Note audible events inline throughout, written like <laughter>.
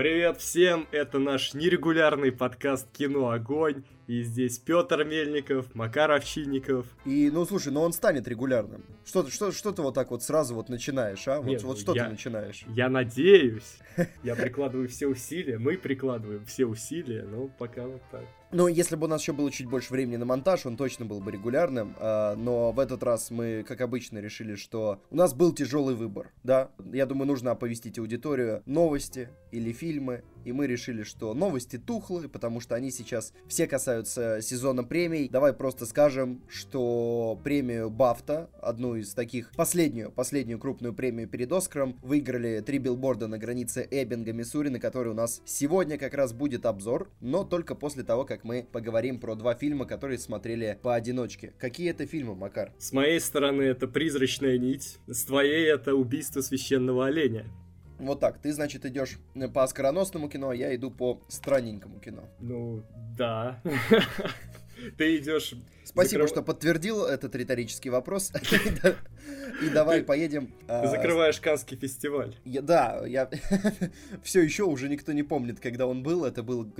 Привет всем, это наш нерегулярный подкаст «Кино Огонь». И здесь Петр Мельников, Макар Овчинников. И, ну, слушай, но он станет регулярным. Что, что, что ты вот так вот сразу вот начинаешь, а? Нет, вот, вот что я, ты начинаешь? Я надеюсь. <laughs> Я прикладываю все усилия, мы прикладываем все усилия, но пока вот так. Ну, если бы у нас еще было чуть больше времени на монтаж, он точно был бы регулярным. Э, но в этот раз мы, как обычно, решили, что у нас был тяжелый выбор, да? Я думаю, нужно оповестить аудиторию новости или фильмы. И мы решили, что новости тухлые, потому что они сейчас все касаются сезона премий. Давай просто скажем, что премию Бафта, одну из таких, последнюю, последнюю крупную премию перед Оскаром, выиграли три билборда на границе Эббинга, Миссури, на который у нас сегодня как раз будет обзор, но только после того, как мы поговорим про два фильма, которые смотрели поодиночке. Какие это фильмы, Макар? С моей стороны это «Призрачная нить», с твоей это «Убийство священного оленя». Вот так, ты, значит, идешь по оскароносному кино, а я иду по странненькому кино. Ну, да. <laughs> Ты идешь Спасибо, Закрыв... что подтвердил этот риторический вопрос. <laughs> И давай поедем. Ты а, закрываешь Канский фестиваль. Да, я <laughs> все еще уже никто не помнит, когда он был. Это был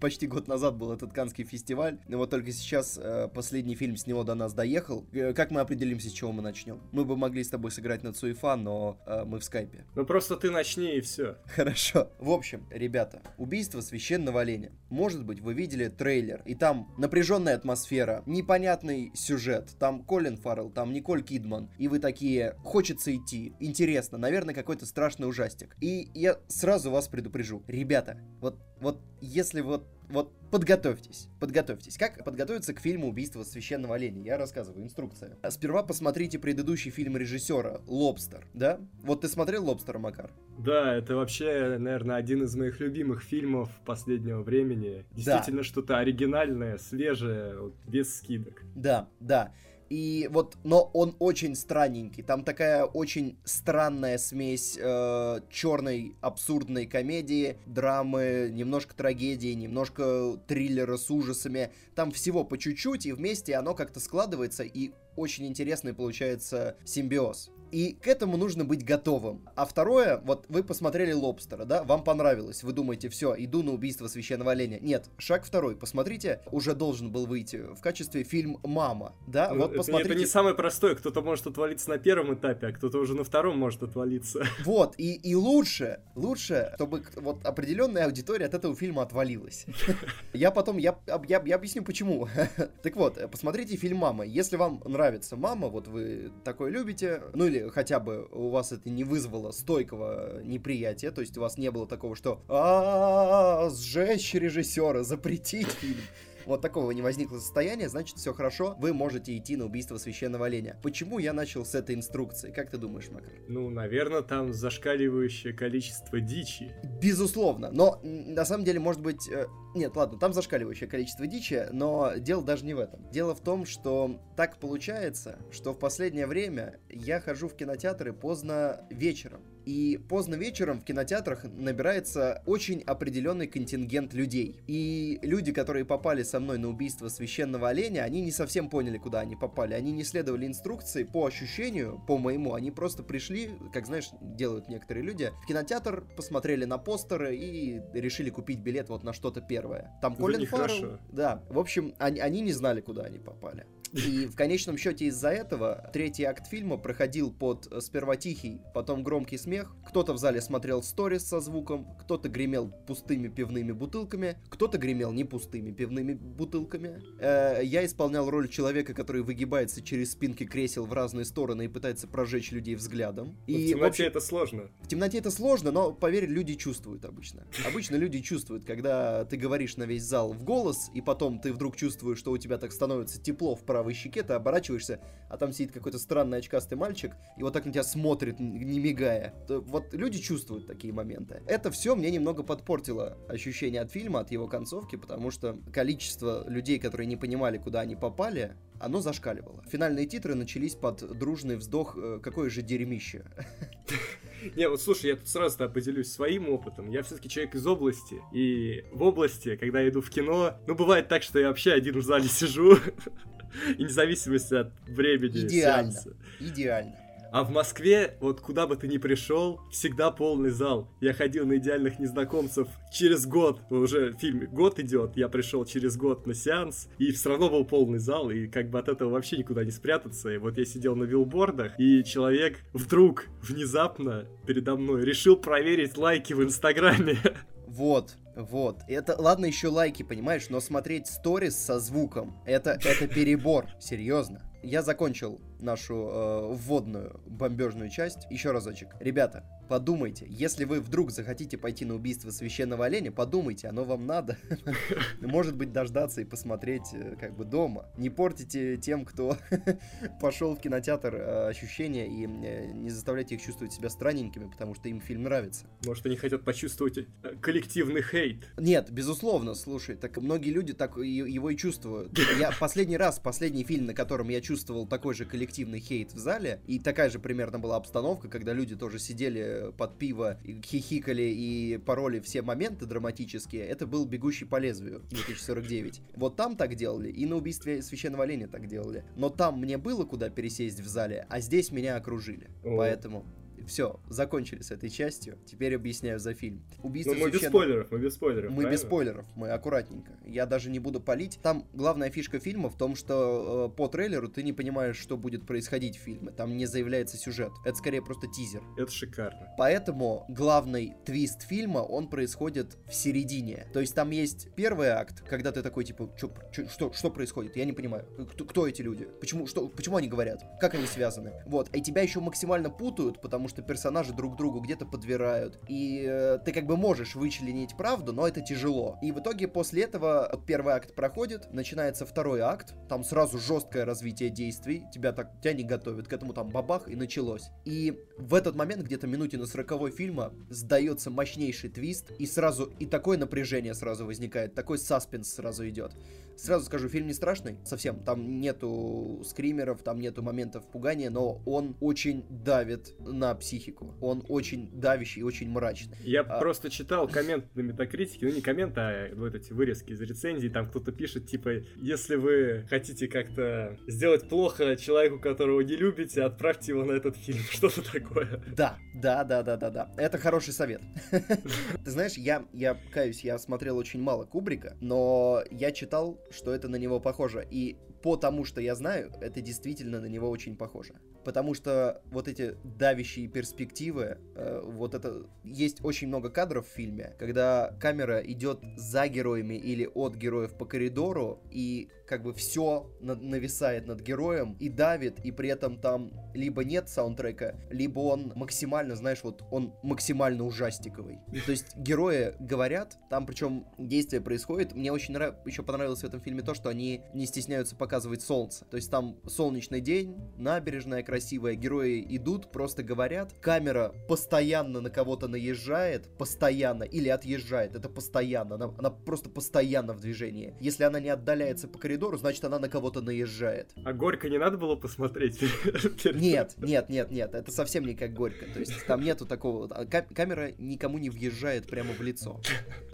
почти год назад был этот Канский фестиваль. Но вот только сейчас э, последний фильм с него до нас доехал. Э, как мы определимся, с чего мы начнем? Мы бы могли с тобой сыграть на Цуефа, но э, мы в скайпе. Ну просто ты начни и все. Хорошо. В общем, ребята, убийство священного оленя. Может быть, вы видели трейлер, и там напряженная атмосфера, не непонятный сюжет. Там Колин Фаррелл, там Николь Кидман. И вы такие, хочется идти. Интересно, наверное, какой-то страшный ужастик. И я сразу вас предупрежу. Ребята, вот, вот если вот вот подготовьтесь, подготовьтесь. Как подготовиться к фильму «Убийство священного оленя»? Я рассказываю, инструкция. Сперва посмотрите предыдущий фильм режиссера «Лобстер», да? Вот ты смотрел «Лобстера», Макар? Да, это вообще, наверное, один из моих любимых фильмов последнего времени. Действительно да. что-то оригинальное, свежее, без скидок. Да, да. И вот, но он очень странненький. Там такая очень странная смесь э, черной абсурдной комедии, драмы, немножко трагедии, немножко триллера с ужасами. Там всего по чуть-чуть, и вместе оно как-то складывается, и очень интересный получается симбиоз. И к этому нужно быть готовым. А второе, вот вы посмотрели «Лобстера», да, вам понравилось, вы думаете, все, иду на убийство священного оленя. Нет, шаг второй, посмотрите, уже должен был выйти в качестве фильм «Мама», да, ну, вот посмотрите. Это не самый простой, кто-то может отвалиться на первом этапе, а кто-то уже на втором может отвалиться. <laughs> Вот, и, и лучше, лучше, чтобы вот определенная аудитория от этого фильма отвалилась. <laughs> Я потом, я, я, я объясню почему. <laughs> Так вот, посмотрите фильм «Мама», если вам нравится «Мама», вот вы такое любите, ну или хотя бы у вас это не вызвало стойкого неприятия, то есть у вас не было такого, что а сжечь режиссера, запретить фильм вот такого не возникло состояния, значит все хорошо, вы можете идти на убийство священного оленя. Почему я начал с этой инструкции? Как ты думаешь, Макар? Ну, наверное, там зашкаливающее количество дичи. Безусловно, но на самом деле, может быть, э, нет, ладно, там зашкаливающее количество дичи, но дело даже не в этом. Дело в том, что так получается, что в последнее время я хожу в кинотеатры поздно вечером. И поздно вечером в кинотеатрах набирается очень определенный контингент людей. И люди, которые попали со мной на убийство священного оленя, они не совсем поняли, куда они попали. Они не следовали инструкции по ощущению, по моему. Они просто пришли, как знаешь, делают некоторые люди, в кинотеатр, посмотрели на постеры и решили купить билет вот на что-то первое. Там Колин Фаррелл. Да, в общем, они, они не знали, куда они попали. И в конечном счете из-за этого третий акт фильма проходил под э, сперва тихий, потом громкий смех. Кто-то в зале смотрел сторис со звуком, кто-то гремел пустыми пивными бутылками, кто-то гремел не пустыми пивными бутылками. Э, я исполнял роль человека, который выгибается через спинки кресел в разные стороны и пытается прожечь людей взглядом. И, в темноте общем, это сложно. В темноте это сложно, но, поверь, люди чувствуют обычно. Обычно люди чувствуют, когда ты говоришь на весь зал в голос, и потом ты вдруг чувствуешь, что у тебя так становится тепло в правой правой щеке, ты оборачиваешься, а там сидит какой-то странный очкастый мальчик, и вот так на тебя смотрит, не мигая. То, вот люди чувствуют такие моменты. Это все мне немного подпортило ощущение от фильма, от его концовки, потому что количество людей, которые не понимали, куда они попали, оно зашкаливало. Финальные титры начались под дружный вздох э, «Какое же дерьмище!» <laughs> Не, вот слушай, я тут сразу -то поделюсь своим опытом. Я все-таки человек из области. И в области, когда я иду в кино, ну, бывает так, что я вообще один в зале сижу. <laughs> <laughs> И независимости от времени Идеально. Сеанса. Идеально. А в Москве, вот куда бы ты ни пришел, всегда полный зал. Я ходил на идеальных незнакомцев через год, уже фильм год идет, я пришел через год на сеанс, и все равно был полный зал, и как бы от этого вообще никуда не спрятаться. И вот я сидел на билбордах, и человек вдруг, внезапно, передо мной решил проверить лайки в Инстаграме. <laughs> Вот, вот. Это, ладно, еще лайки, понимаешь, но смотреть сторис со звуком, это, это перебор, серьезно. Я закончил нашу э, вводную бомбежную часть. Еще разочек. Ребята, подумайте, если вы вдруг захотите пойти на убийство священного оленя, подумайте, оно вам надо. <laughs> Может быть, дождаться и посмотреть э, как бы дома. Не портите тем, кто <laughs> пошел в кинотеатр э, ощущения и э, не заставляйте их чувствовать себя странненькими, потому что им фильм нравится. Может, они хотят почувствовать коллективный хейт? Нет, безусловно, слушай, так многие люди так его и чувствуют. Я последний раз, последний фильм, на котором я чувствовал такой же коллектив коллективный хейт в зале, и такая же примерно была обстановка, когда люди тоже сидели под пиво, хихикали и пароли все моменты драматические, это был «Бегущий по лезвию» 2049. Вот там так делали, и на убийстве священного оленя так делали. Но там мне было куда пересесть в зале, а здесь меня окружили. Поэтому все, закончили с этой частью. Теперь объясняю за фильм. Убийство ну, мы священного... без спойлеров, мы без спойлеров. Мы правильно? без спойлеров, мы аккуратненько. Я даже не буду палить. Там главная фишка фильма в том, что э, по трейлеру ты не понимаешь, что будет происходить в фильме. Там не заявляется сюжет. Это скорее просто тизер. Это шикарно. Поэтому главный твист фильма, он происходит в середине. То есть там есть первый акт, когда ты такой, типа, чё, чё, что, что происходит? Я не понимаю. Кто, кто эти люди? Почему, что, почему они говорят? Как они связаны? Вот. И тебя еще максимально путают, потому что что персонажи друг другу где-то подвирают. И э, ты как бы можешь вычленить правду, но это тяжело. И в итоге после этого первый акт проходит, начинается второй акт, там сразу жесткое развитие действий, тебя так тебя не готовят к этому, там бабах и началось. И в этот момент, где-то минуте на сороковой фильма, сдается мощнейший твист, и сразу, и такое напряжение сразу возникает, такой саспенс сразу идет. Сразу скажу, фильм не страшный, совсем. Там нету скримеров, там нету моментов пугания, но он очень давит на психику. Он очень давящий и очень мрачный. Я а... просто читал <laughs> коммент на Метакритике, ну не коммент, а вот эти вырезки из рецензий, там кто-то пишет, типа, если вы хотите как-то сделать плохо человеку, которого не любите, отправьте его на этот фильм. <laughs> Что-то такое. Да, да, да, да, да, да. Это хороший совет. <laughs> Ты знаешь, я, я каюсь, я смотрел очень мало Кубрика, но я читал что это на него похоже. И по тому, что я знаю, это действительно на него очень похоже потому что вот эти давящие перспективы, э, вот это... Есть очень много кадров в фильме, когда камера идет за героями или от героев по коридору, и как бы все нависает над героем и давит, и при этом там либо нет саундтрека, либо он максимально, знаешь, вот он максимально ужастиковый. То есть герои говорят, там причем действие происходит. Мне очень нрав... еще понравилось в этом фильме то, что они не стесняются показывать солнце. То есть там солнечный день, набережная, красивая, герои идут, просто говорят, камера постоянно на кого-то наезжает, постоянно, или отъезжает, это постоянно, она, она просто постоянно в движении. Если она не отдаляется по коридору, значит она на кого-то наезжает. А Горько не надо было посмотреть? <laughs> Нет, нет, нет, нет, это совсем не как Горько, то есть там нету такого, а камера никому не въезжает прямо в лицо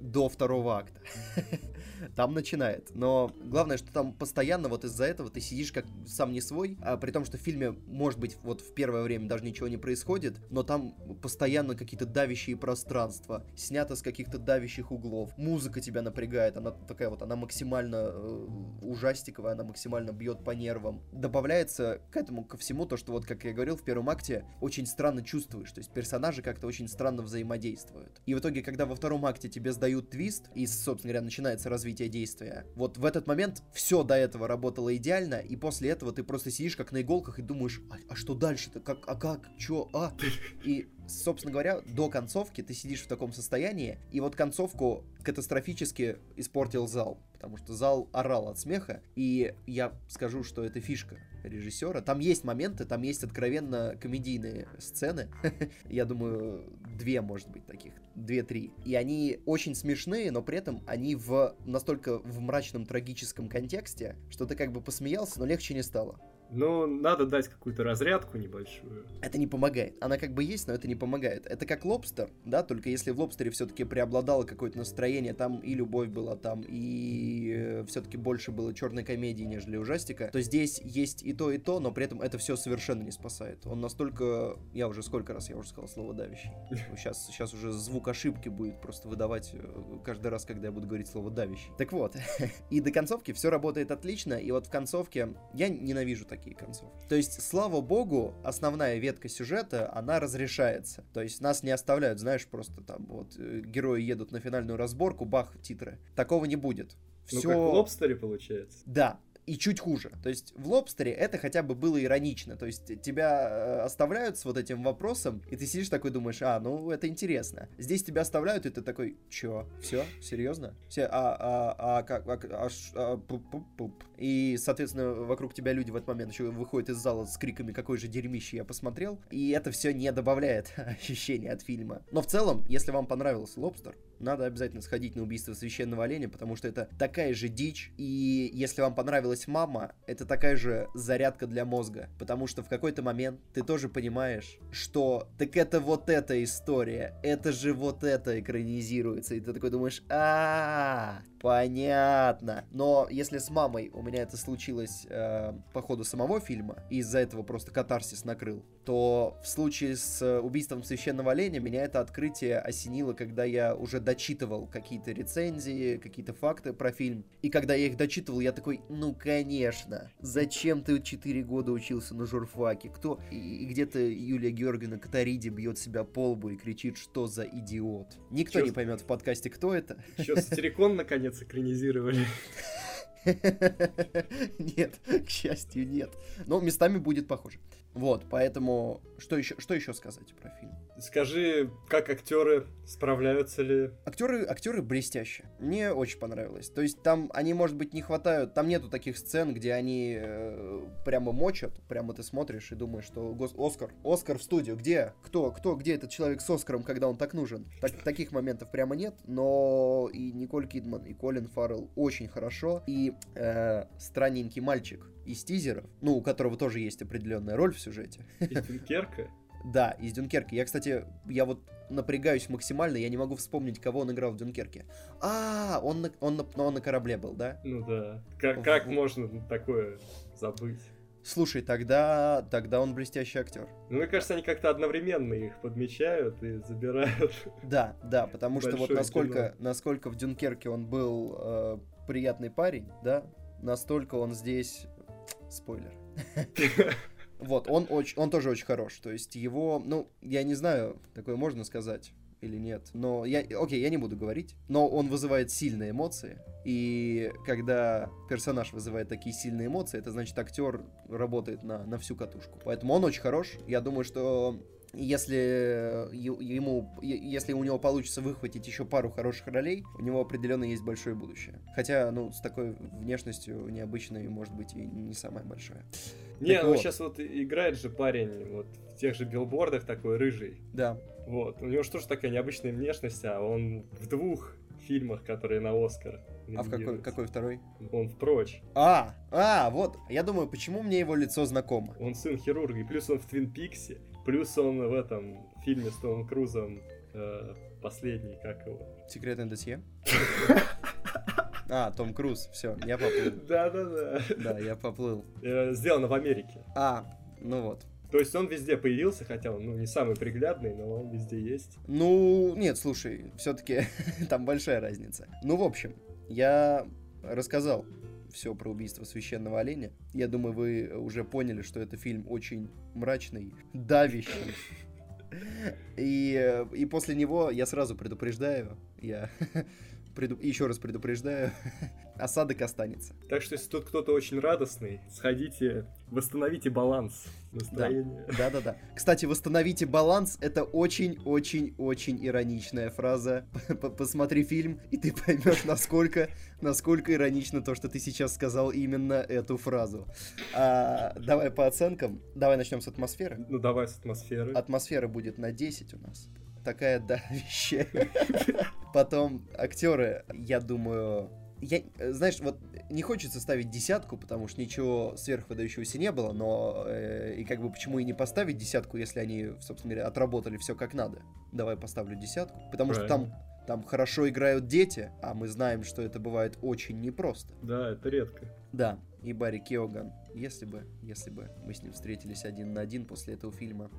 до второго акта там начинает. Но главное, что там постоянно вот из-за этого ты сидишь как сам не свой, а при том, что в фильме, может быть, вот в первое время даже ничего не происходит, но там постоянно какие-то давящие пространства, снято с каких-то давящих углов. Музыка тебя напрягает, она такая вот, она максимально э, ужастиковая, она максимально бьет по нервам. Добавляется к этому, ко всему, то, что вот, как я говорил, в первом акте очень странно чувствуешь, то есть персонажи как-то очень странно взаимодействуют. И в итоге, когда во втором акте тебе сдают твист, и, собственно говоря, начинается развитие развития действия. Вот в этот момент все до этого работало идеально, и после этого ты просто сидишь как на иголках и думаешь, а, а что дальше-то? Как, а как? Чё? А? И, собственно говоря, до концовки ты сидишь в таком состоянии, и вот концовку катастрофически испортил зал, потому что зал орал от смеха, и я скажу, что это фишка режиссера. Там есть моменты, там есть откровенно комедийные сцены. <laughs> Я думаю, две, может быть, таких. Две-три. И они очень смешные, но при этом они в настолько в мрачном трагическом контексте, что ты как бы посмеялся, но легче не стало. Ну, надо дать какую-то разрядку небольшую. Это не помогает. Она как бы есть, но это не помогает. Это как лобстер, да, только если в лобстере все-таки преобладало какое-то настроение, там и любовь была, там и э, все-таки больше было черной комедии, нежели ужастика, то здесь есть и то, и то, но при этом это все совершенно не спасает. Он настолько... Я уже сколько раз, я уже сказал слово давящий. <laughs> Сейчас, сейчас уже звук ошибки будет просто выдавать э, каждый раз, когда я буду говорить слово давящий. Так вот, <laughs> и до концовки все работает отлично, и вот в концовке я ненавижу такие концовки. То есть, слава богу, основная ветка сюжета, она разрешается. То есть нас не оставляют, знаешь, просто там вот э, герои едут на финальную разборку, бах, титры. Такого не будет. Все... Ну, как в лобстере получается. Да, и чуть хуже. То есть в лобстере это хотя бы было иронично. То есть тебя э, оставляют с вот этим вопросом, и ты сидишь такой думаешь, а, ну это интересно. Здесь тебя оставляют, и ты такой, чё, все, серьезно? Все, а, а, а, как, а, а, а, пуп, пуп, пуп. И, соответственно, вокруг тебя люди в этот момент еще выходят из зала с криками, какой же дерьмище я посмотрел. И это все не добавляет <laughs> ощущения от фильма. Но в целом, если вам понравился лобстер, надо обязательно сходить на убийство священного оленя, потому что это такая же дичь. И если вам понравилась мама, это такая же зарядка для мозга. Потому что в какой-то момент ты тоже понимаешь, что так это вот эта история, это же вот это экранизируется. И ты такой думаешь, а Понятно. Но если с мамой у меня это случилось э, по ходу самого фильма, и из-за этого просто катарсис накрыл, то в случае с убийством священного оленя меня это открытие осенило, когда я уже дочитывал какие-то рецензии, какие-то факты про фильм. И когда я их дочитывал, я такой, ну конечно, зачем ты 4 года учился на журфаке? Кто? И, и где-то Юлия Георгиевна Катариди бьет себя по лбу и кричит, что за идиот. Никто Чё? не поймет в подкасте, кто это. Еще сатирикон наконец наконец экранизировали. <laughs> Нет, к счастью, нет. Но местами будет похоже. Вот, поэтому что еще, что еще сказать про фильм? Скажи, как актеры справляются ли? Актеры, актеры блестящие. Мне очень понравилось. То есть там они, может быть, не хватают. Там нету таких сцен, где они э, прямо мочат. Прямо ты смотришь и думаешь, что гос... Оскар, Оскар в студию. Где? Кто? Кто? Где этот человек с Оскаром, когда он так нужен? Так, таких моментов прямо нет. Но и Николь Кидман, и Колин Фаррелл очень хорошо. И э, странненький мальчик из тизеров, ну, у которого тоже есть определенная роль в сюжете. Из Дюнкерка? Да, из Дюнкерки. Я, кстати, я вот напрягаюсь максимально, я не могу вспомнить, кого он играл в Дюнкерке. А, он на, он на, он на корабле был, да? Ну да. Как, как можно такое забыть? Слушай, тогда, тогда он блестящий актер. Ну, мне кажется, они как-то одновременно их подмечают и забирают. Да, да, потому что вот насколько, насколько в Дюнкерке он был э, приятный парень, да, настолько он здесь <tsk> спойлер. <laughs> Вот, он, очень, он тоже очень хорош. То есть его, ну, я не знаю, такое можно сказать или нет. Но я, окей, я не буду говорить. Но он вызывает сильные эмоции. И когда персонаж вызывает такие сильные эмоции, это значит актер работает на, на всю катушку. Поэтому он очень хорош. Я думаю, что если ему, если у него получится выхватить еще пару хороших ролей, у него определенно есть большое будущее. Хотя, ну, с такой внешностью необычной, может быть, и не самое большое. Не, так ну вот. сейчас вот играет же парень вот в тех же билбордах такой рыжий. Да. Вот. У него же тоже такая необычная внешность, а он в двух фильмах, которые на Оскар. А в какой, какой второй? Он в прочь. А, а, вот. Я думаю, почему мне его лицо знакомо? Он сын хирурга, и плюс он в Твин Пиксе. Плюс он в этом фильме с Томом Крузом э, последний, как его? Секретное досье? <laughs> А, Том Круз, все, я поплыл. Да-да-да. Да, я поплыл. Э, сделано в Америке. А, ну вот. То есть он везде появился, хотя он ну, не самый приглядный, но он везде есть. Ну, нет, слушай, все-таки <laughs> там большая разница. Ну, в общем, я рассказал все про убийство священного оленя. Я думаю, вы уже поняли, что это фильм очень мрачный, давящий. <laughs> И, и после него я сразу предупреждаю, я преду... еще раз предупреждаю, <laughs> осадок останется. Так что, если тут кто-то очень радостный, сходите, восстановите баланс настроения. Да, да, да. Кстати, восстановите баланс — это очень-очень-очень ироничная фраза. Посмотри фильм, и ты поймешь, насколько, насколько иронично то, что ты сейчас сказал именно эту фразу. А, давай по оценкам. Давай начнем с атмосферы. Ну, давай с атмосферы. Атмосфера будет на 10 у нас такая давящая. <laughs> Потом актеры, я думаю, я, знаешь, вот не хочется ставить десятку, потому что ничего сверхвыдающегося не было, но э, и как бы почему и не поставить десятку, если они, собственно говоря, отработали все как надо. Давай поставлю десятку, потому что там там хорошо играют дети, а мы знаем, что это бывает очень непросто. Да, это редко. Да, и Барри Кеоган. Если бы, если бы мы с ним встретились один на один после этого фильма.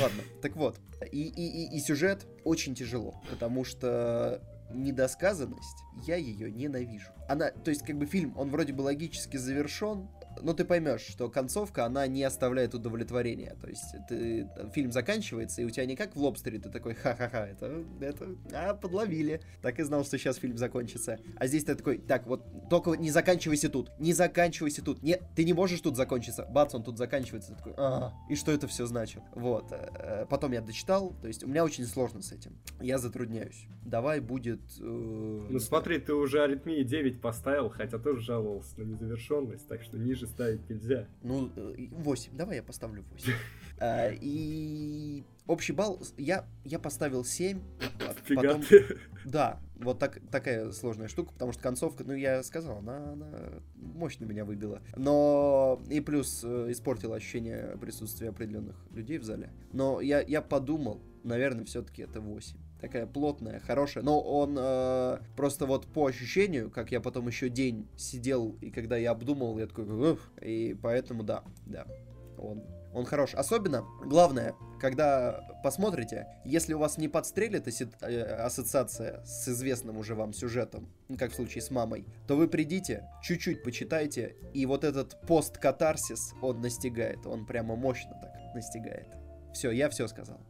Ладно, так вот. И, и, и, и сюжет очень тяжело, потому что недосказанность, я ее ненавижу. Она, то есть, как бы фильм, он вроде бы логически завершен, ну, ты поймешь, что концовка, она не оставляет удовлетворения. То есть, ты, фильм заканчивается, и у тебя не как в «Лобстере», ты такой, ха-ха-ха, это, это, а, подловили. Так и знал, что сейчас фильм закончится. А здесь ты такой, так, вот, только не заканчивайся тут, не заканчивайся тут. Нет, ты не можешь тут закончиться. Бац, он тут заканчивается. Ты такой, а, и что это все значит? Вот. Э, потом я дочитал, то есть, у меня очень сложно с этим. Я затрудняюсь. Давай будет... Э, ну, смотри, ты уже аритмии 9 поставил, хотя тоже жаловался на незавершенность, так что ниже ставить нельзя. Ну, 8. Э, Давай я поставлю 8. А, и общий балл я, я поставил 7. А потом... Да, вот так, такая сложная штука, потому что концовка, ну, я сказал, она, она мощно меня выбила. Но и плюс э, испортила ощущение присутствия определенных людей в зале. Но я, я подумал, наверное, все-таки это 8 такая плотная, хорошая. Но он э, просто вот по ощущению, как я потом еще день сидел, и когда я обдумал, я такой, Уф", и поэтому да, да, он, он хорош. Особенно, главное, когда посмотрите, если у вас не подстрелит э, ассоциация с известным уже вам сюжетом, ну, как в случае с мамой, то вы придите, чуть-чуть почитайте, и вот этот пост-катарсис, он настигает, он прямо мощно так настигает. Все, я все сказал.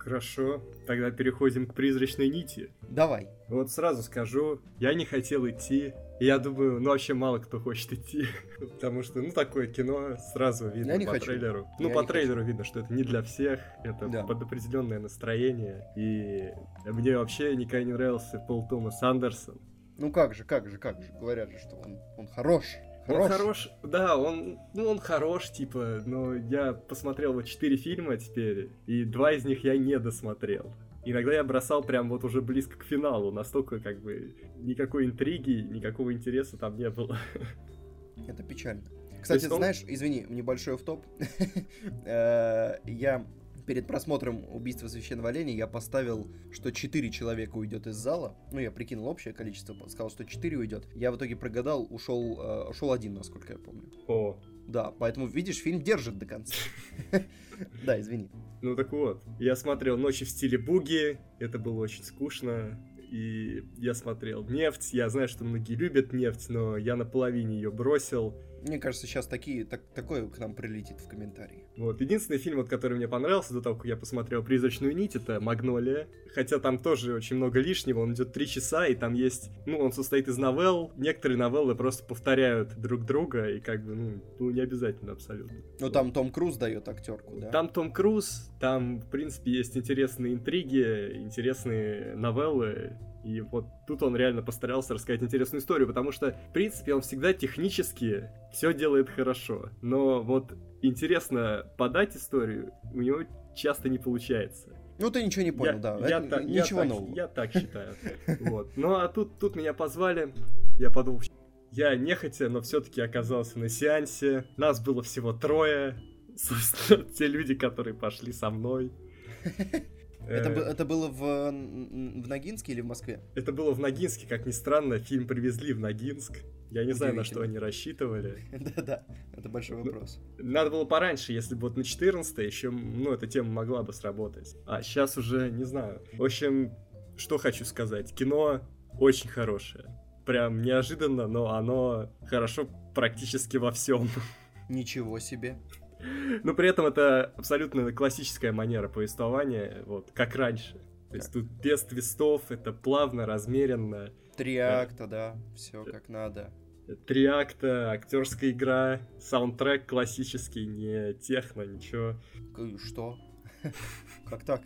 Хорошо, тогда переходим к призрачной нити. Давай. Вот сразу скажу, я не хотел идти. Я думаю, ну вообще мало кто хочет идти. <laughs> Потому что, ну, такое кино сразу видно по хочу. трейлеру. Ну, я по трейлеру хочу. видно, что это не для всех. Это да. под определенное настроение. И мне вообще никогда не нравился Пол Томас Андерсон. Ну как же, как же, как же. Говорят же, что он, он хорош. Хорош. Он хорош, да, он, ну, он хорош, типа, но я посмотрел вот четыре фильма теперь, и два из них я не досмотрел. Иногда я бросал прям вот уже близко к финалу, настолько как бы никакой интриги, никакого интереса там не было. Это печально. Кстати, он... знаешь, извини, небольшой топ. <laughs> Э, я перед просмотром убийства священного оленя я поставил, что 4 человека уйдет из зала. Ну, я прикинул общее количество, сказал, что 4 уйдет. Я в итоге прогадал, ушел, э, ушел один, насколько я помню. О. Да, поэтому, видишь, фильм держит до конца. <laughs> Да, извини. Ну так вот, я смотрел «Ночи в стиле буги», это было очень скучно, и я смотрел «Нефть», я знаю, что многие любят «Нефть», но я на половине ее бросил, мне кажется, сейчас такие, так, такое к нам прилетит в комментарии. Вот, единственный фильм, вот, который мне понравился до того, как я посмотрел «Призрачную нить», это «Магнолия». Хотя там тоже очень много лишнего, он идет три часа, и там есть, ну, он состоит из новелл. Некоторые новеллы просто повторяют друг друга, и как бы, ну, ну не обязательно абсолютно. Ну, там Том Круз дает актерку, да? Там Том Круз, там, в принципе, есть интересные интриги, интересные новеллы, и вот тут он реально постарался рассказать интересную историю, потому что, в принципе, он всегда технически все делает хорошо. Но вот интересно подать историю у него часто не получается. Ну, ты ничего не понял, я, да. Я, Это, так, ничего я нового. Так, я так считаю. <laughs> Вот. Ну, а тут, тут меня позвали, я подумал, я нехотя, но все-таки оказался на сеансе. Нас было всего трое. <laughs> Собственно, те люди, которые пошли со мной. <laughs> Это, э, это было в, в Ногинске или в Москве? Это было в Ногинске, как ни странно, фильм привезли в Ногинск. Я не знаю, на что они рассчитывали. <laughs> Да-да, это большой ну, вопрос. Надо было пораньше, если бы вот на 14 еще, ну, эта тема могла бы сработать. А сейчас уже не знаю. В общем, что хочу сказать. Кино очень хорошее. Прям неожиданно, но оно хорошо практически во всем. <laughs> Ничего себе. Но при этом это абсолютно классическая манера повествования, вот, как раньше. То есть тут без твистов, это плавно, размеренно. Три акта, да, все как надо. Три акта, актерская игра, саундтрек классический, не техно, ничего. Что? <laughs> Как так?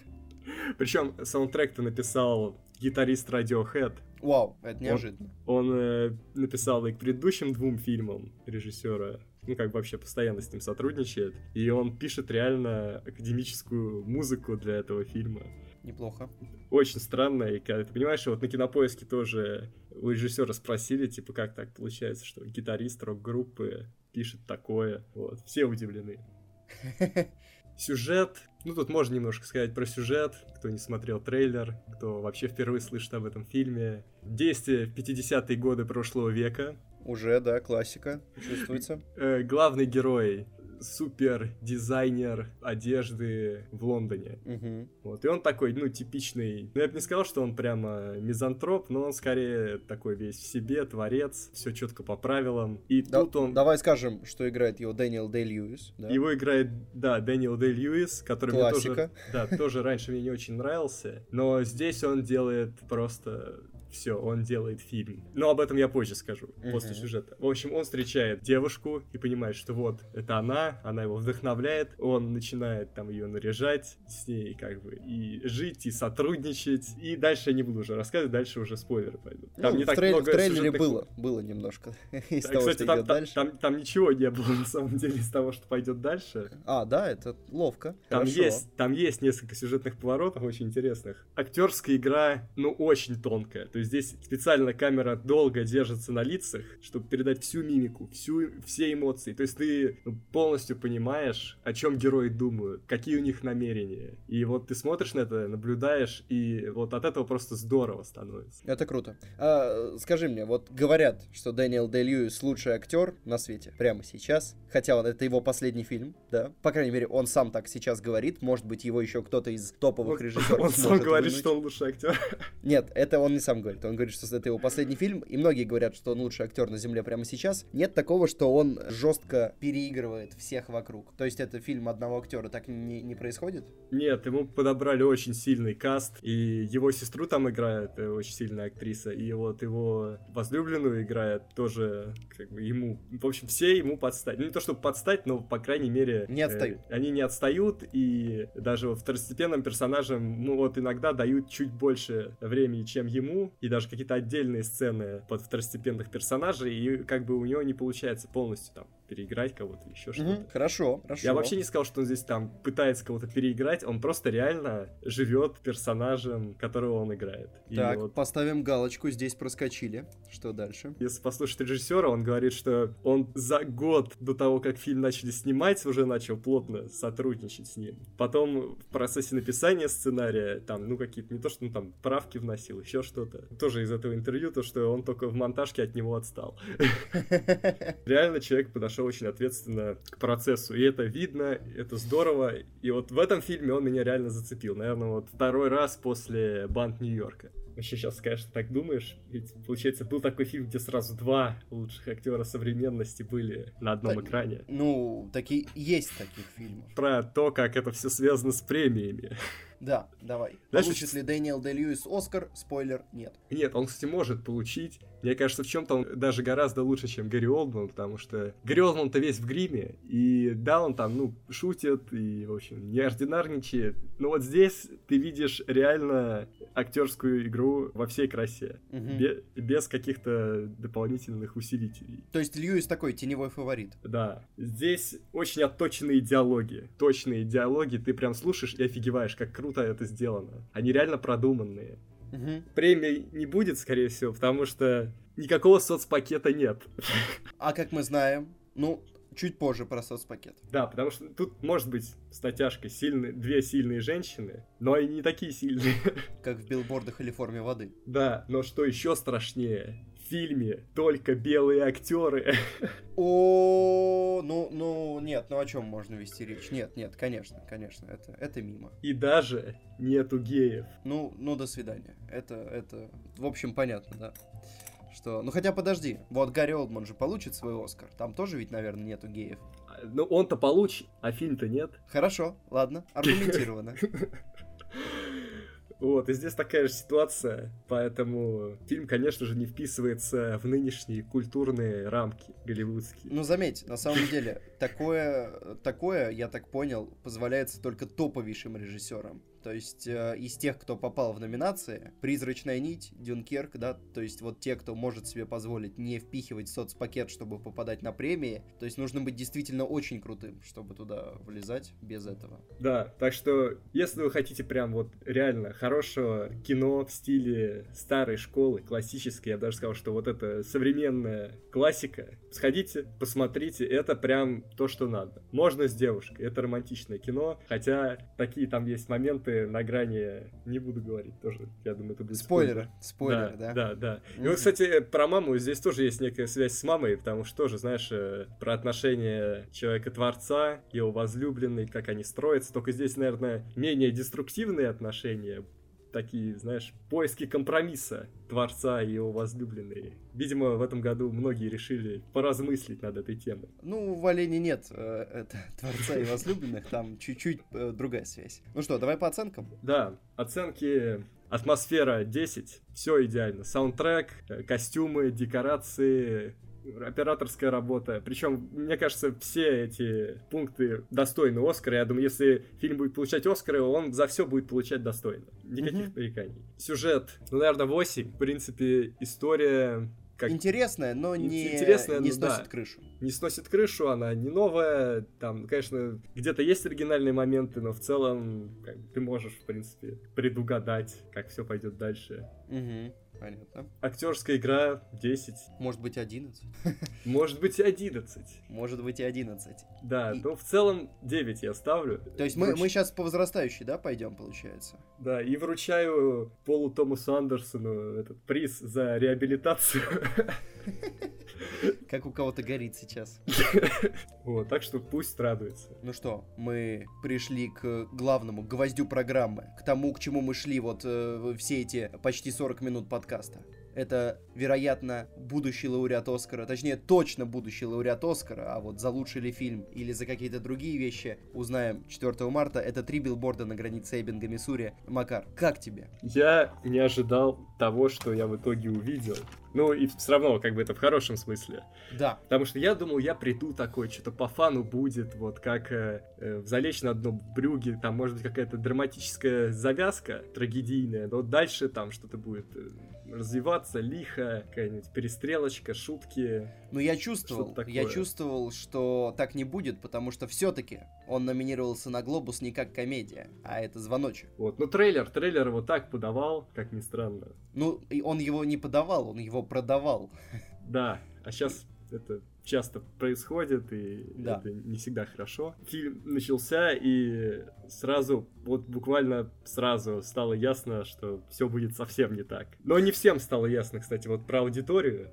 Причем саундтрек-то написал гитарист Radiohead. Вау, это неожиданно. Он, он э, написал и к предыдущим двум фильмам режиссера ну, как бы вообще постоянно с ним сотрудничает, и он пишет реально академическую музыку для этого фильма. Неплохо. Очень странно, и когда ты понимаешь, вот на кинопоиске тоже у режиссера спросили, типа, как так получается, что гитарист рок-группы пишет такое. Вот, все удивлены. <laughs> Сюжет. Ну, тут можно немножко сказать про сюжет, кто не смотрел трейлер, кто вообще впервые слышит об этом фильме. Действие в 50-е годы прошлого века. Уже, да, классика, чувствуется. Э, главный герой супер дизайнер одежды в Лондоне. Угу. Вот, и он такой, ну, типичный, ну, я бы не сказал, что он прямо мизантроп, но он скорее такой весь в себе, творец, все четко по правилам. И Да- тут он... Давай скажем, что играет его Дэниел Дэй Льюис. Да? Его играет, да, Дэниел Дэй Льюис, который мне тоже, Классика. да, тоже раньше мне не очень нравился, но здесь он делает просто все, он делает фильм. Но об этом я позже скажу, после Мгм. сюжета. В общем, он встречает девушку и понимает, что вот, это она, она его вдохновляет, он начинает там ее наряжать с ней, как бы, и жить, и сотрудничать. И дальше я не буду уже рассказывать, дальше уже спойлеры пойдут. Там Ну, не в, так трей- много в трейлере сюжетных было, было немножко <laughs> из того, кстати, что там, идет там- дальше. там- там ничего не было на самом деле из того, что пойдет дальше. А, да, это ловко. Там Хорошо. есть, там есть несколько сюжетных поворотов очень интересных. Актерская игра, ну, очень тонкая. То есть здесь специально камера долго держится на лицах, чтобы передать всю мимику, всю, все эмоции. То есть ты ну, полностью понимаешь, о чем герои думают, какие у них намерения. И вот ты смотришь на это, наблюдаешь, и вот от этого просто здорово становится. Это круто. А, скажи мне, вот говорят, что Дэниел Дэй Льюис лучший актер на свете прямо сейчас. Хотя он, это его последний фильм, да. По крайней мере, он сам так сейчас говорит. Может быть, его еще кто-то из топовых режиссеров Он сам говорит, вынуть. что он лучший актер. Нет, это он не сам говорит. Он говорит, что это его последний фильм, и многие говорят, что он лучший актер на Земле прямо сейчас. Нет такого, что он жестко переигрывает всех вокруг. То есть это фильм одного актера, так не, не происходит? Нет, ему подобрали очень сильный каст, и его сестру там играет э, очень сильная актриса, и вот его возлюбленную играет тоже, как бы, ему, в общем, все ему подстать. Ну, не то, чтобы подстать, но, по крайней мере... Не отстают. э, они не отстают, и даже вот второстепенным персонажам, ну, вот иногда дают чуть больше времени, чем ему, и даже какие-то отдельные сцены под второстепенных персонажей, и как бы у него не получается полностью там переиграть кого-то еще что-то. Мгм, Хорошо, хорошо. Я вообще не сказал, что он здесь там пытается кого-то переиграть, он просто реально живет персонажем, которого он играет. И Так, вот поставим галочку, здесь проскочили. Что дальше? если послушать режиссера, он говорит, что он за год до того, как фильм начали снимать, уже начал плотно сотрудничать с ним. Потом в процессе написания сценария, там, ну, какие-то, не то, что, ну, там, правки вносил, еще что-то. Тоже из этого интервью, то, что он только в монтажке от него отстал. <laughs> Реально человек подошел очень ответственно к процессу, и это видно, это здорово. И вот в этом фильме он меня реально зацепил. Наверное, вот второй раз после «Банд Нью-Йорка». Вообще сейчас, конечно, так думаешь, ведь, получается, был такой фильм, где сразу два лучших актера современности были на одном Да, экране. Ну, такие есть таких фильмов. Про то, как это все связано с премиями. Да, давай. Знаешь, Получит ли Дэниел Дэй Льюис Оскар? Спойлер, нет. Нет, он, кстати, может получить. Мне кажется, в чем-то он даже гораздо лучше, чем Гарри Олдман, потому что Гарри Олдман-то весь в гриме, и да, он там, ну, шутит и, в общем, неординарничает. Но вот здесь ты видишь реально актерскую игру во всей красе, Мгм. бе- без каких-то дополнительных усилителей. То есть Льюис такой теневой фаворит. Да, здесь очень отточенные диалоги, точные диалоги, ты прям слушаешь и офигеваешь, как круто это сделано. Они реально продуманные. Мгм. Премии не будет, скорее всего, потому что никакого соцпакета нет. А как мы знаем, ну, чуть позже про соцпакет. Да, потому что тут может быть с натяжкой сильные, две сильные женщины, но и не такие сильные. Как в билбордах или форме воды. Да, но что еще страшнее, фильме только белые актеры. <laughs> О, ну, ну, нет, ну о чем можно вести речь? Нет, нет, конечно, конечно, это, это мимо. И даже нету геев. Ну, ну, до свидания. Это, это, в общем, понятно, да. Что, ну хотя подожди, вот Гарри Олдман же получит свой Оскар. Там тоже ведь, наверное, нету геев. Ну, он-то получит, а фильм-то нет. Хорошо, ладно, аргументированно. <laughs> Вот, и здесь такая же ситуация, поэтому фильм, конечно же, не вписывается в нынешние культурные рамки голливудские. Ну, заметь, на самом деле, такое, такое, я так понял, позволяется только топовейшим режиссерам. То есть э, из тех, кто попал в номинации, «Призрачная нить», «Дюнкерк», да, то есть вот те, кто может себе позволить не впихивать соцпакет, чтобы попадать на премии, то есть нужно быть действительно очень крутым, чтобы туда влезать без этого. Да, так что если вы хотите прям вот реально хорошего кино в стиле старой школы, классической, я даже сказал, что вот это современная классика, сходите, посмотрите, это прям то, что надо. Можно с девушкой, это романтичное кино, хотя такие там есть моменты на грани, не буду говорить тоже, я думаю, это будет спойлер. Спойлер, да? Да, да. да. И вот, кстати, про маму здесь тоже есть некая связь с мамой, потому что тоже, знаешь, э, про отношения человека-творца, его возлюбленной, как они строятся, только здесь, наверное, менее деструктивные отношения, такие, знаешь, поиски компромисса Творца и его возлюбленной. Видимо, в этом году многие решили поразмыслить над этой темой. Ну, в Олене нет э, это, <laughs> Творца и возлюбленных, там чуть-чуть э, другая связь. Ну что, давай по оценкам? Да, оценки Атмосфера 10, все идеально. Саундтрек, э, костюмы, декорации, операторская работа. Причем, мне кажется, все эти пункты достойны Оскара. Я думаю, если фильм будет получать Оскары, он за все будет получать достойно. Никаких mm-hmm. нареканий. Сюжет, ну, наверное, 8. В принципе, история как... Интересная, но не, интересная, не ну, сносит да, крышу. Не сносит крышу, она не новая. Там, конечно, где-то есть оригинальные моменты, но в целом как, ты можешь, в принципе, предугадать, как все пойдет дальше. Угу. Понятно. Актерская игра 10. Может быть 11. <laughs> Может быть и 11. Может быть и 11. Да, и... но в целом 9 я ставлю. То есть мы, Вруч... мы сейчас по возрастающей, да, пойдем, получается? Да, и вручаю Полу Томасу Андерсону этот приз за реабилитацию. <laughs> Как у кого-то горит сейчас. Вот, так что пусть радуется. Ну что, мы пришли к главному гвоздю программы, к тому, к чему мы шли вот э, все эти почти 40 минут подкаста. Это, вероятно, будущий лауреат Оскара, точнее, точно будущий лауреат Оскара, а вот за лучший ли фильм или за какие-то другие вещи узнаем 4 марта. Это три билборда на границе Эббинга, Миссури. Макар, как тебе? Я не ожидал того, что я в итоге увидел. Ну, и все равно, как бы это в хорошем смысле. Да. Потому что я думал, я приду такой, что-то по фану будет, вот как э, э, «Залечь на дно брюге», там может быть какая-то драматическая завязка трагедийная, но дальше там что-то будет э, развиваться лихо, какая-нибудь перестрелочка, шутки. Ну я чувствовал, я чувствовал, что так не будет, потому что все-таки он номинировался на Глобус не как комедия, а это звоночек. Вот, ну трейлер, трейлер его так подавал, как ни странно. Ну, и он его не подавал, он его продавал. Да, а сейчас это часто происходит, и да. это не всегда хорошо. Фильм начался, и сразу, вот буквально сразу стало ясно, что все будет совсем не так. Но не всем стало ясно, кстати, вот про аудиторию.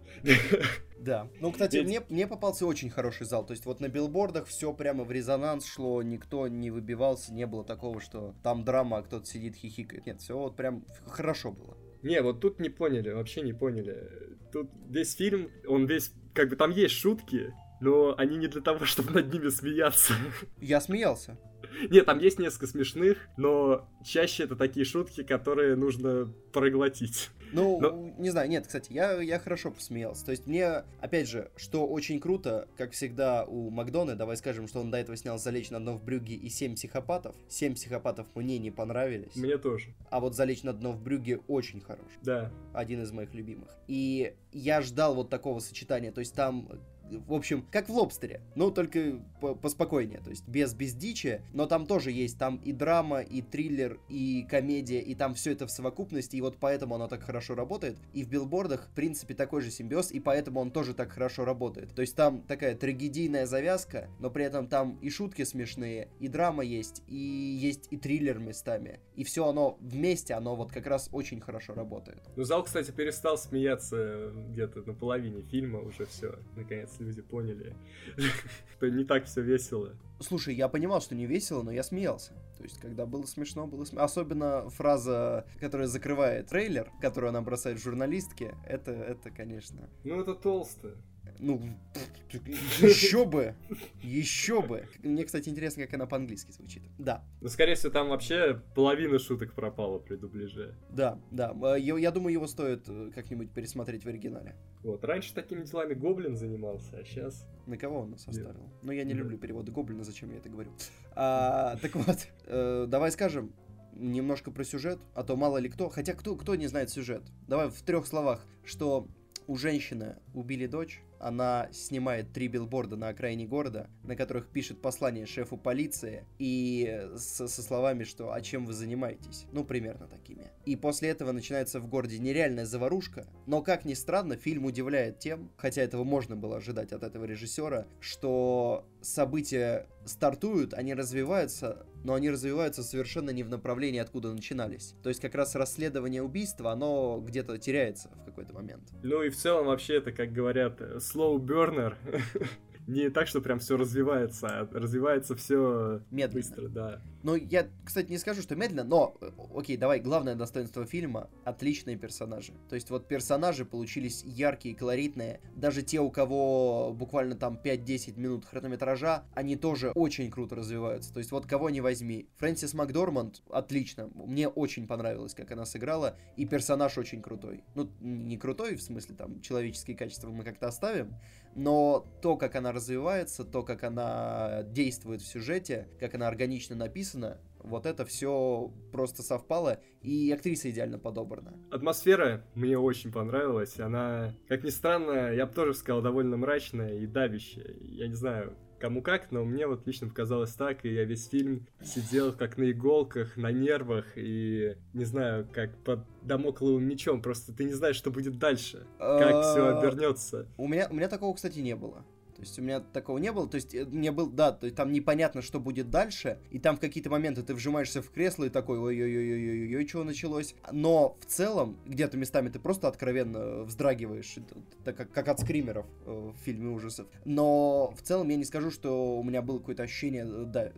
Да. Ну, кстати, Ведь... мне, мне попался очень хороший зал. То есть вот на билбордах все прямо в резонанс шло, никто не выбивался, не было такого, что там драма, а кто-то сидит хихикает. Нет, все вот прям хорошо было. Не, вот тут не поняли, вообще не поняли. Тут весь фильм, он весь как бы там есть шутки, но они не для того, <laughs> чтобы над ними смеяться. Я смеялся. <laughs> Нет, там есть несколько смешных, но чаще это такие шутки, которые нужно проглотить. Ну, Но... не знаю, нет, кстати, я, я хорошо посмеялся. То есть мне, опять же, что очень круто, как всегда у Макдона, давай скажем, что он до этого снял «Залечь на дно в брюге» и «Семь психопатов». «Семь психопатов» мне не понравились. Мне тоже. А вот «Залечь на дно в брюге» очень хорош. Да. Один из моих любимых. И я ждал вот такого сочетания. То есть там в общем, как в лобстере, но только поспокойнее, то есть без, без дичи, но там тоже есть, там и драма, и триллер, и комедия, и там все это в совокупности, и вот поэтому оно так хорошо работает. И в билбордах, в принципе, такой же симбиоз, и поэтому он тоже так хорошо работает. То есть там такая трагедийная завязка, но при этом там и шутки смешные, и драма есть, и есть и триллер местами. И все оно вместе, оно вот как раз очень хорошо работает. Ну, зал, кстати, перестал смеяться где-то на половине фильма уже все, наконец люди поняли, <laughs> что не так все весело. Слушай, я понимал, что не весело, но я смеялся. То есть, когда было смешно, было смешно. Особенно фраза, которая закрывает трейлер, которую она бросает журналистке, это, это, конечно... Ну, это толстое. Ну, <laughs> еще бы, еще бы. Мне, кстати, интересно, как она по-английски звучит. Да. Ну, скорее всего, там вообще половина шуток пропала при дубляже. Да, да. Э, я, я думаю, его стоит э, как-нибудь пересмотреть в оригинале. Вот, раньше такими делами Гоблин занимался, а сейчас... На кого он нас оставил? Ну, я не люблю переводы Гоблина, зачем я это говорю. А, так вот, э, давай скажем, немножко про сюжет, а то мало ли кто, хотя кто, кто не знает сюжет. Давай в трех словах, что у женщины убили дочь, она снимает три билборда на окраине города, на которых пишет послание шефу полиции и со, со словами, что «А чем вы занимаетесь?» Ну, примерно такими. И после этого начинается в городе нереальная заварушка, но, как ни странно, фильм удивляет тем, хотя этого можно было ожидать от этого режиссера, что события стартуют, они развиваются, но они развиваются совершенно не в направлении, откуда начинались. То есть как раз расследование убийства, оно где-то теряется в какой-то момент. Ну и в целом вообще это, как говорят, slow burner. Не так, что прям все развивается, а развивается все медленно. быстро, да. Ну, я, кстати, не скажу, что медленно, но, э, окей, давай, главное достоинство фильма — отличные персонажи. То есть вот персонажи получились яркие, колоритные. Даже те, у кого буквально там 5-10 минут хронометража, они тоже очень круто развиваются. То есть вот кого не возьми. Фрэнсис Макдорманд отлично. Мне очень понравилось, как она сыграла, и персонаж очень крутой. Ну, не крутой, в смысле, там, человеческие качества мы как-то оставим, но то, как она развивается, то, как она действует в сюжете, как она органично написана, вот это все просто совпало, и актриса идеально подобрана. Атмосфера мне очень понравилась. Она, как ни странно, я бы тоже сказал, довольно мрачная и давящая. Я не знаю, кому как, но мне вот лично показалось так, и я весь фильм сидел как на иголках, на нервах, и не знаю, как под домокловым мечом, просто ты не знаешь, что будет дальше, как все а, обернется. У меня, у меня такого, кстати, не было. То есть у меня такого не было. То есть э, мне был, да, то есть там непонятно, что будет дальше. И там в какие-то моменты ты вжимаешься в кресло и такой, ой-ой-ой-ой-ой, что началось. Но в целом, где-то местами ты просто откровенно вздрагиваешь, так как, как от скримеров э, в фильме ужасов. Но в целом я не скажу, что у меня было какое-то ощущение э, да,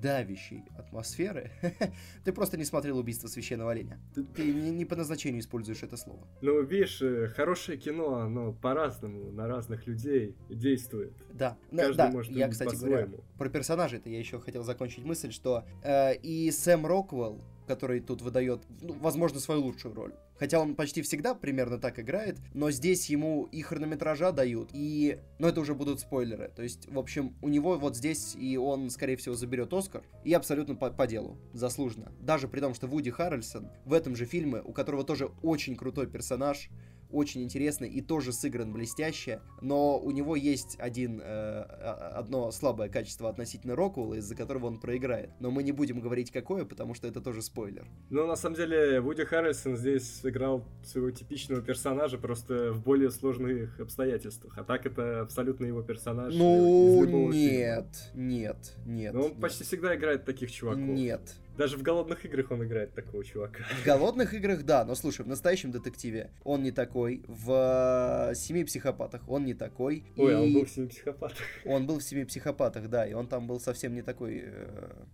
давящей атмосферы. <laughs> ты просто не смотрел «Убийство священного оленя». Ты не, не по назначению используешь это слово. Ну, видишь, хорошее кино, оно по-разному, на разных людей действует. Да, Каждый да, может я, кстати говоря, про персонажей-то я еще хотел закончить мысль, что э, и Сэм Роквелл, который тут выдает, ну, возможно, свою лучшую роль. Хотя он почти всегда примерно так играет, но здесь ему и хронометража дают, и... Ну, это уже будут спойлеры. То есть, в общем, у него вот здесь и он, скорее всего, заберет Оскар, и абсолютно по, по делу, заслуженно. Даже при том, что Вуди Харрельсон в этом же фильме, у которого тоже очень крутой персонаж, очень интересный и тоже сыгран блестяще, но у него есть один, э, одно слабое качество относительно Роквелла, из-за которого он проиграет. Но мы не будем говорить какое, потому что это тоже спойлер. Ну, на самом деле, Вуди Харрисон здесь сыграл своего типичного персонажа просто в более сложных обстоятельствах. А так это абсолютно его персонаж. Ну, нет, фильма. нет, нет. Но он нет. почти всегда играет таких чуваков. Нет, даже в голодных играх он играет такого чувака. В голодных играх, да, но слушай, в настоящем детективе он не такой. В э, семи психопатах он не такой. Ой, и... а он был в семи психопатах. Он был в семи психопатах, да, и он там был совсем не такой. Э,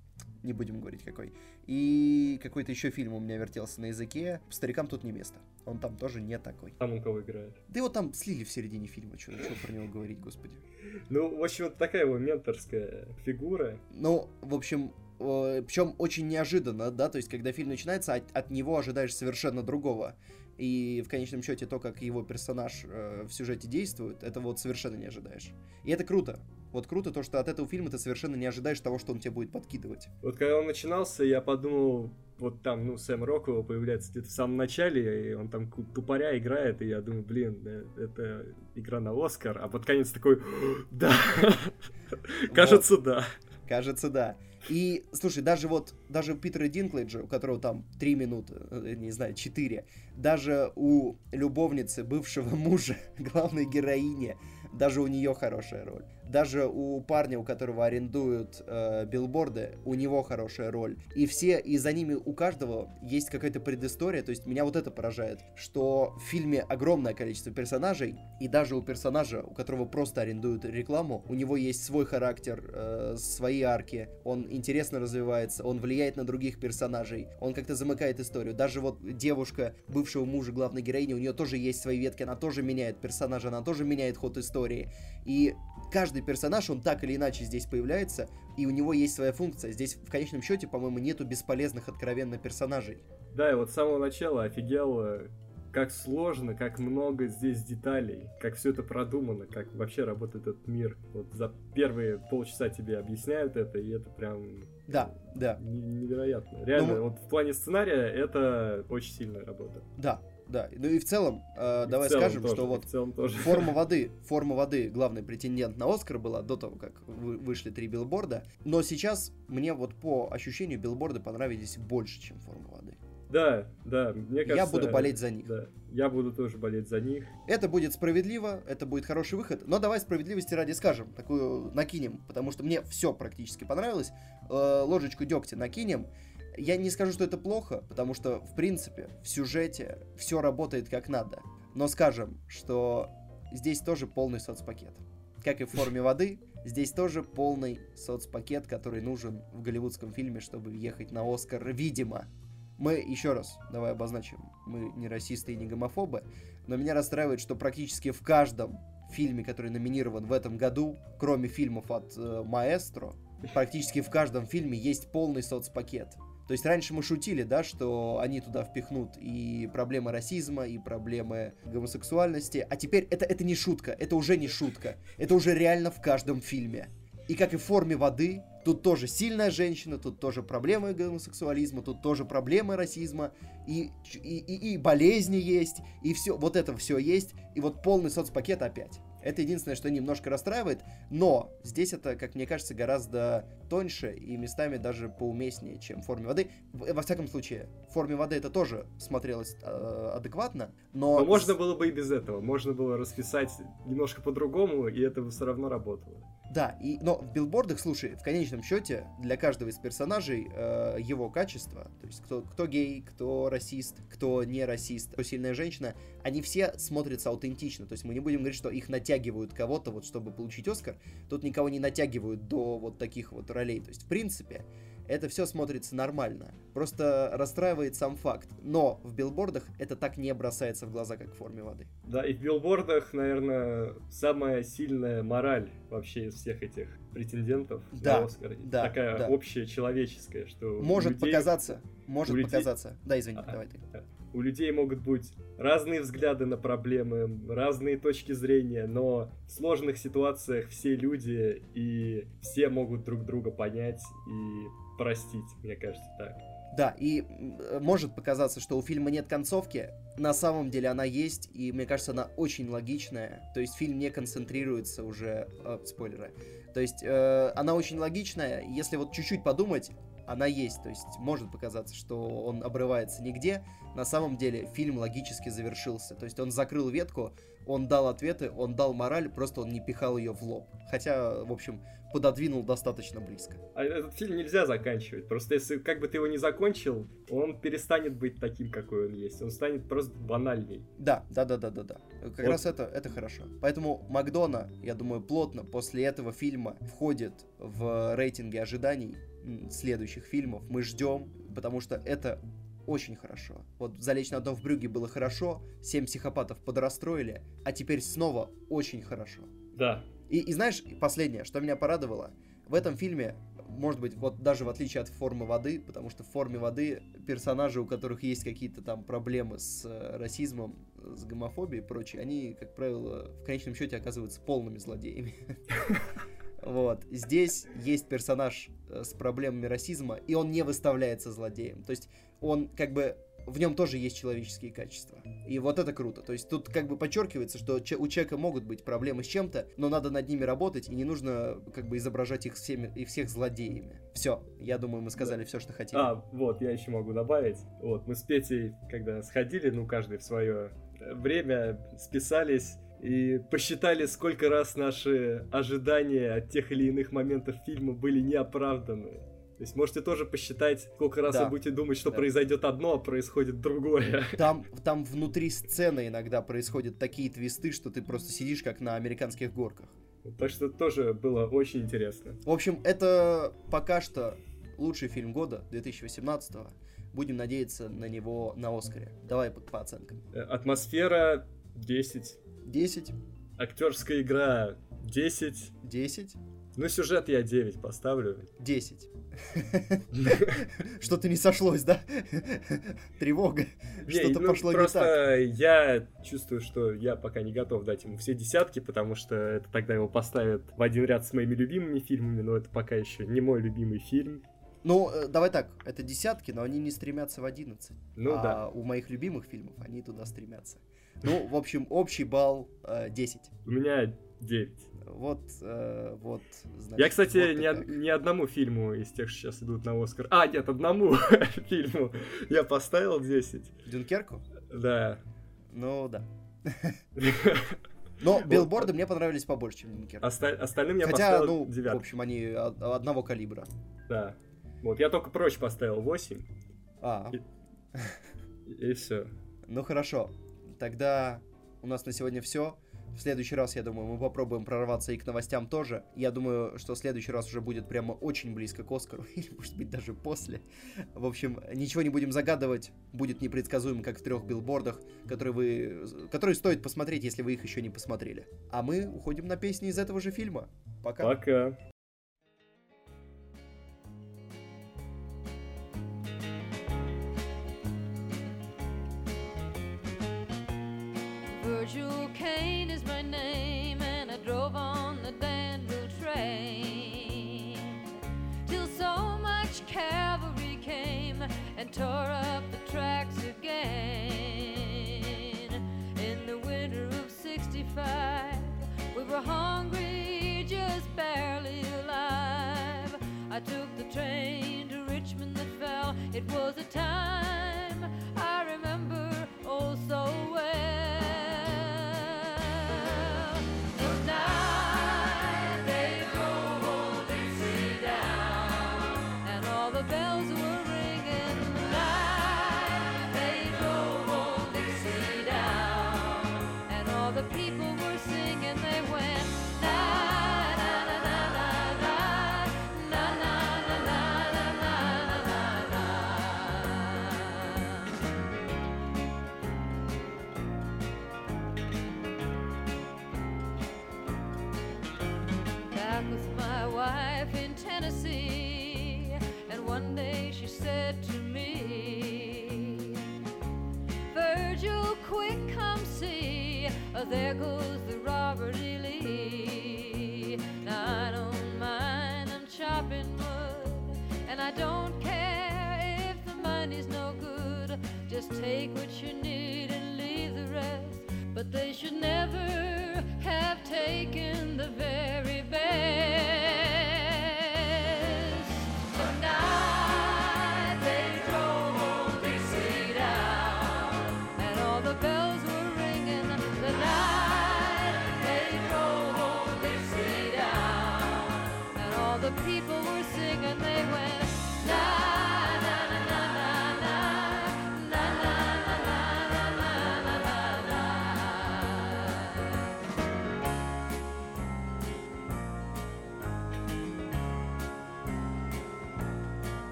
не будем говорить какой. И какой-то еще фильм у меня вертелся на языке. Старикам тут не место. Он там тоже не такой. Там он кого играет? Да его там слили в середине фильма. Что про него говорить, господи. Ну, в общем, вот такая его менторская фигура. Ну, в общем, причем очень неожиданно, да, то есть когда фильм начинается, от, от него ожидаешь совершенно другого. И в конечном счете то, как его персонаж э, в сюжете действует, это вот совершенно не ожидаешь. И это круто. Вот круто то, что от этого фильма ты совершенно не ожидаешь того, что он тебе будет подкидывать. Вот когда он начинался, я подумал, вот там, ну, Сэм Роквелл появляется где-то в самом начале, и он там тупоря играет, и я думаю, блин, э, это игра на Оскар, а под конец такой, да, кажется, да. Кажется, да. И, слушай, даже вот, даже у Питера Динклейджа, у которого там 3 минуты, э, не знаю, 4, даже у любовницы бывшего <laughs> мужа, главной героини, даже у нее хорошая роль даже у парня, у которого арендуют э, билборды, у него хорошая роль. И все, и за ними у каждого есть какая-то предыстория. То есть меня вот это поражает, что в фильме огромное количество персонажей, и даже у персонажа, у которого просто арендуют рекламу, у него есть свой характер, э, свои арки, он интересно развивается, он влияет на других персонажей, он как-то замыкает историю. Даже вот девушка бывшего мужа главной героини, у нее тоже есть свои ветки, она тоже меняет персонажа, она тоже меняет ход истории. И каждый персонаж, он так или иначе здесь появляется, и у него есть своя функция. Здесь в конечном счете, по-моему, нету бесполезных откровенно персонажей. Да, и вот с самого начала офигел, как сложно, как много здесь деталей, как все это продумано, как вообще работает этот мир. Вот за первые полчаса тебе объясняют это, и это прям Да, да. Невероятно. Реально, ну, вот в плане сценария это очень сильная работа. Да, да. Ну и в целом, э, и давай в целом скажем, тоже, что вот тоже. форма <laughs> воды, форма воды главный претендент на Оскар была до того, как вы, вышли три билборда. Но сейчас мне вот по ощущению билборды понравились больше, чем форма воды. Да, да, мне кажется... Я буду болеть за них. Да, я буду тоже болеть за них. Это будет справедливо, это будет хороший выход, но давай справедливости ради скажем, такую накинем, потому что мне все практически понравилось. Э, ложечку дегтя накинем. Я не скажу, что это плохо, потому что, в принципе, в сюжете все работает как надо. Но скажем, что здесь тоже полный соцпакет. Как и в форме воды, здесь тоже полный соцпакет, который нужен в голливудском фильме, чтобы въехать на Оскар, видимо. Мы, еще раз, давай обозначим, мы не расисты и не гомофобы, но меня расстраивает, что практически в каждом фильме, который номинирован в этом году, кроме фильмов от э, Маэстро, практически в каждом фильме есть полный соцпакет. То есть раньше мы шутили, да, что они туда впихнут и проблемы расизма, и проблемы гомосексуальности, а теперь это, это не шутка, это уже не шутка, это уже реально в каждом фильме. И как и в форме воды, тут тоже сильная женщина, тут тоже проблемы гомосексуализма, тут тоже проблемы расизма, и, и, и, и болезни есть, и все, вот это все есть, и вот полный соцпакет опять. Это единственное, что немножко расстраивает, но здесь это, как мне кажется, гораздо тоньше и местами даже поуместнее, чем в форме воды. Во всяком случае, в форме воды это тоже смотрелось э, адекватно, но... Но можно было бы и без этого. Можно было расписать немножко по-другому, и это бы все равно работало. Да, и, но в билбордах, слушай, в конечном счете для каждого из персонажей э, его качество, то есть кто, кто гей, кто расист, кто не расист, кто сильная женщина, они все смотрятся аутентично. То есть мы не будем говорить, что их натягивают кого-то, вот чтобы получить Оскар. Тут никого не натягивают до вот таких вот ролей. То есть, в принципе, это все смотрится нормально. Просто расстраивает сам факт. Но в билбордах это так не бросается в глаза, как в форме воды. Да, и в билбордах, наверное, самая сильная мораль вообще из всех этих претендентов да, на Оскар. Да, Такая да. общая человеческая, что... Может людей... показаться, может людей... показаться. Да, извини, а, давай ты. У людей могут быть разные взгляды на проблемы, разные точки зрения, но в сложных ситуациях все люди и все могут друг друга понять и простить, мне кажется, так. Да, и может показаться, что у фильма нет концовки, на самом деле она есть, и мне кажется, она очень логичная. То есть фильм не концентрируется уже... Э, спойлеры. То есть э, она очень логичная, если вот чуть-чуть подумать, она есть. То есть может показаться, что он обрывается нигде. На самом деле фильм логически завершился. То есть он закрыл ветку, он дал ответы, он дал мораль, просто он не пихал ее в лоб. Хотя, в общем, пододвинул достаточно близко. А этот фильм нельзя заканчивать. Просто если как бы ты его не закончил, он перестанет быть таким, какой он есть. Он станет просто банальней. Да, да, да, да, да, да. Как вот. раз это, это хорошо. Поэтому Макдона, я думаю, плотно после этого фильма входит в рейтинги ожиданий следующих фильмов. Мы ждем, потому что это очень хорошо. Вот «Залечь на дно в брюге» было хорошо, «Семь психопатов» подрастроили, а теперь снова очень хорошо. Да. И, и знаешь, последнее, что меня порадовало, в этом фильме, может быть, вот даже в отличие от формы воды, потому что в форме воды персонажи, у которых есть какие-то там проблемы с э, расизмом, с гомофобией и прочее, они, как правило, в конечном счете оказываются полными злодеями. <laughs> Вот. Здесь есть персонаж э, с проблемами расизма, и он не выставляется злодеем. То есть он как бы в нем тоже есть человеческие качества. И вот это круто. То есть тут как бы подчеркивается, что у человека могут быть проблемы с чем-то, но надо над ними работать, и не нужно как бы изображать их всеми и всех злодеями. Все, я думаю, мы сказали да. все, что хотели. А, вот, я еще могу добавить. Вот, мы с Петей, когда сходили, ну, каждый в свое время, списались и посчитали, сколько раз наши ожидания от тех или иных моментов фильма были неоправданы. То есть можете тоже посчитать, сколько раз да. вы будете думать, что да. произойдет одно, а происходит другое. <laughs> Там, там внутри сцены иногда происходят такие твисты, что ты просто сидишь как на американских горках. Так что тоже было очень интересно. В общем, это пока что лучший фильм года 2018 -го. Будем надеяться на него на Оскаре. Давай по, по оценкам. Э, атмосфера 10. 10. Актерская игра 10. 10. Ну, сюжет я 9 поставлю. 10. <laughs> Что-то не сошлось, да? Тревога. Что-то ну, пошло не так. я чувствую, что я пока не готов дать ему все десятки, потому что это тогда его поставят в один ряд с моими любимыми фильмами, но это пока еще не мой любимый фильм. Ну, э, давай так, это десятки, но они не стремятся в 11. Ну а да. у моих любимых фильмов они туда стремятся. Ну, в общем, общий балл э, 10. У меня 9. Вот, э, вот, значит, Я, кстати, вот ни, од- ни одному фильму из тех, что сейчас идут на Оскар. А, нет, одному <laughs> фильму я поставил 10. Дюнкерку? Да. Ну, да. <laughs> Но билборды мне понравились побольше, чем Дюнкерк. Оста- остальным я Хотя, поставил ну, в 9. общем, они од- одного калибра. Да. Вот, я только прочь поставил 8. А, И, и все. ну хорошо. Тогда у нас на сегодня все. В следующий раз, я думаю, мы попробуем прорваться и к новостям тоже. Я думаю, что в следующий раз уже будет прямо очень близко к Оскару, <laughs> или, может быть, даже после. В общем, ничего не будем загадывать. Будет непредсказуемо, как в трех билбордах, которые, вы, которые стоит посмотреть, если вы их еще не посмотрели. А мы уходим на песни из этого же фильма. Пока. Пока. Virgil Kane is my name, and I drove on the Danville train till so much cavalry came and tore up the tracks again. In the winter of '65, we were hungry, just barely alive. I took the train to Richmond that fell. It was a time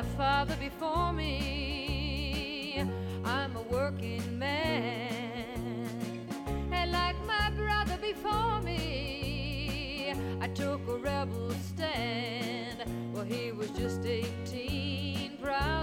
my father before me. I'm a working man, and like my brother before me, I took a rebel stand. Well, he was just 18, proud